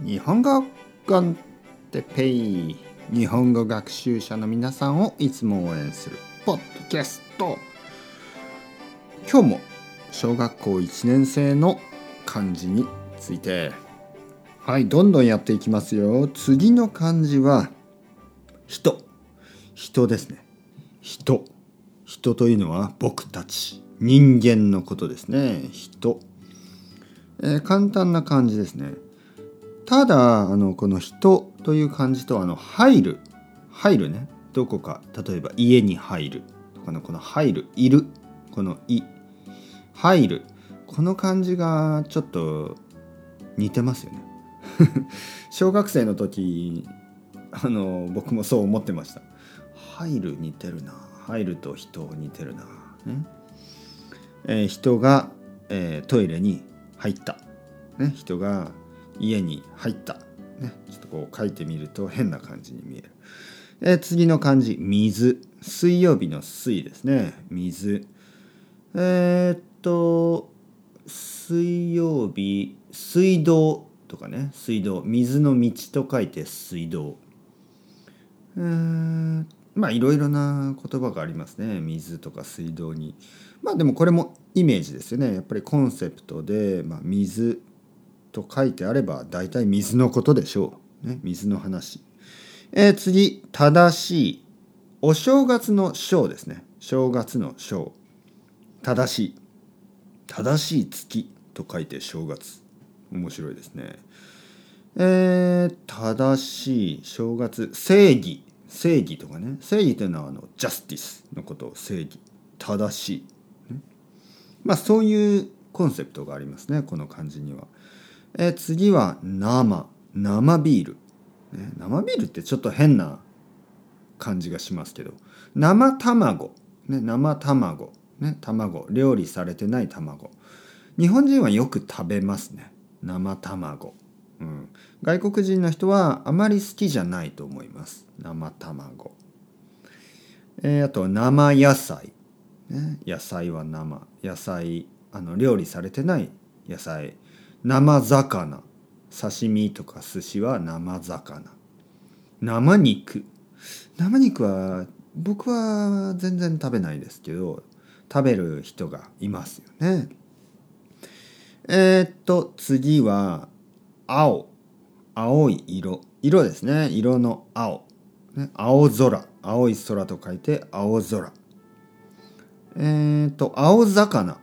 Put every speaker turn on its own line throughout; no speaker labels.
日本語コンテペイ日本語学習者の皆さんをいつも応援するポッドキャスト今日も小学校1年生の漢字についてはいどんどんやっていきますよ。次の漢字は人人ですね。人人というのは僕たち。人間のことですね。人、えー、簡単な漢字ですね。ただあのこの「人」という漢字とあの「入る」「入るね」どこか例えば家に入る。とかのこの「入る」「いる」この「い」「入る」この漢字がちょっと似てますよね。小学生の時あの僕もそう思ってました。入る似てるな。入ると人似てるな、ね。えー、人が、えー、トイレに入った、ね、人が家に入った、ね、ちょっとこう書いてみると変な感じに見える、え、次の漢字水。水曜日の水ですね。水。えー、っと水曜日水道とかね。水道。水の道と書いて水道。えー、まあいろいろな言葉がありますね。水とか水道に。まあでもこれもイメージですよね。やっぱりコンセプトで、まあ、水。と書いてあれば大体水のことでしょう。ね、水の話。えー、次、正しい。お正月の正ですね。正月の正。正しい。正しい月と書いて正月。面白いですね。えー、正しい正月正義正義とかね正義というのはあのジャスティスのことを正義正しい、まあそういうコンセプトがありますねこの漢字には。え次は生生ビール、ね、生ビールってちょっと変な感じがしますけど。生卵、ね、生卵、ね、卵。料理されてない卵。日本人はよく食べますね。生卵、うん、外国人の人はあまり好きじゃないと思います。生卵。えー、あと生野菜、ね、野菜は生。野菜あの料理されてない野菜。生魚。刺身とか寿司は生魚。生肉。生肉は僕は全然食べないですけど食べる人がいますよね。えー、っと次は青。青い色。色ですね。色の青、ね、青空。青い空と書いて青空。えー、っと青魚。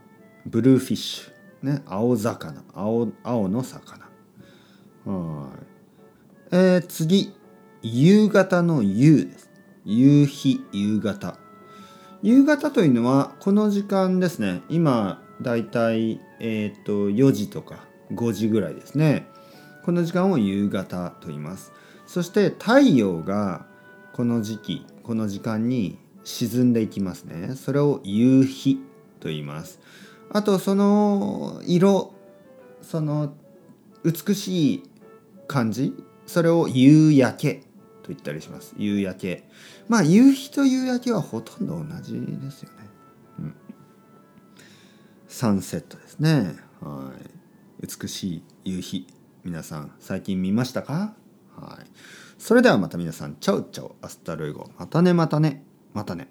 ブルーフィッシュ。ね、青魚青青の魚。はい。えー、次。夕方の夕です。夕日夕方。夕方というのはこの時間ですね。今だいたいえっ、ー、と4時とか5時ぐらいですね。この時間を夕方と言います。そして太陽がこの時期この時間に沈んでいきますね。それを夕日と言います。あとその色その美しい感じそれを夕焼けと言ったりします。夕焼け。まあ夕日と夕焼けはほとんど同じですよね、うん、サンセットですね。はい。美しい夕日。皆さん最近見ましたか？はい。それではまた皆さん。 Chao chao hasta luego。またねまたね。またね。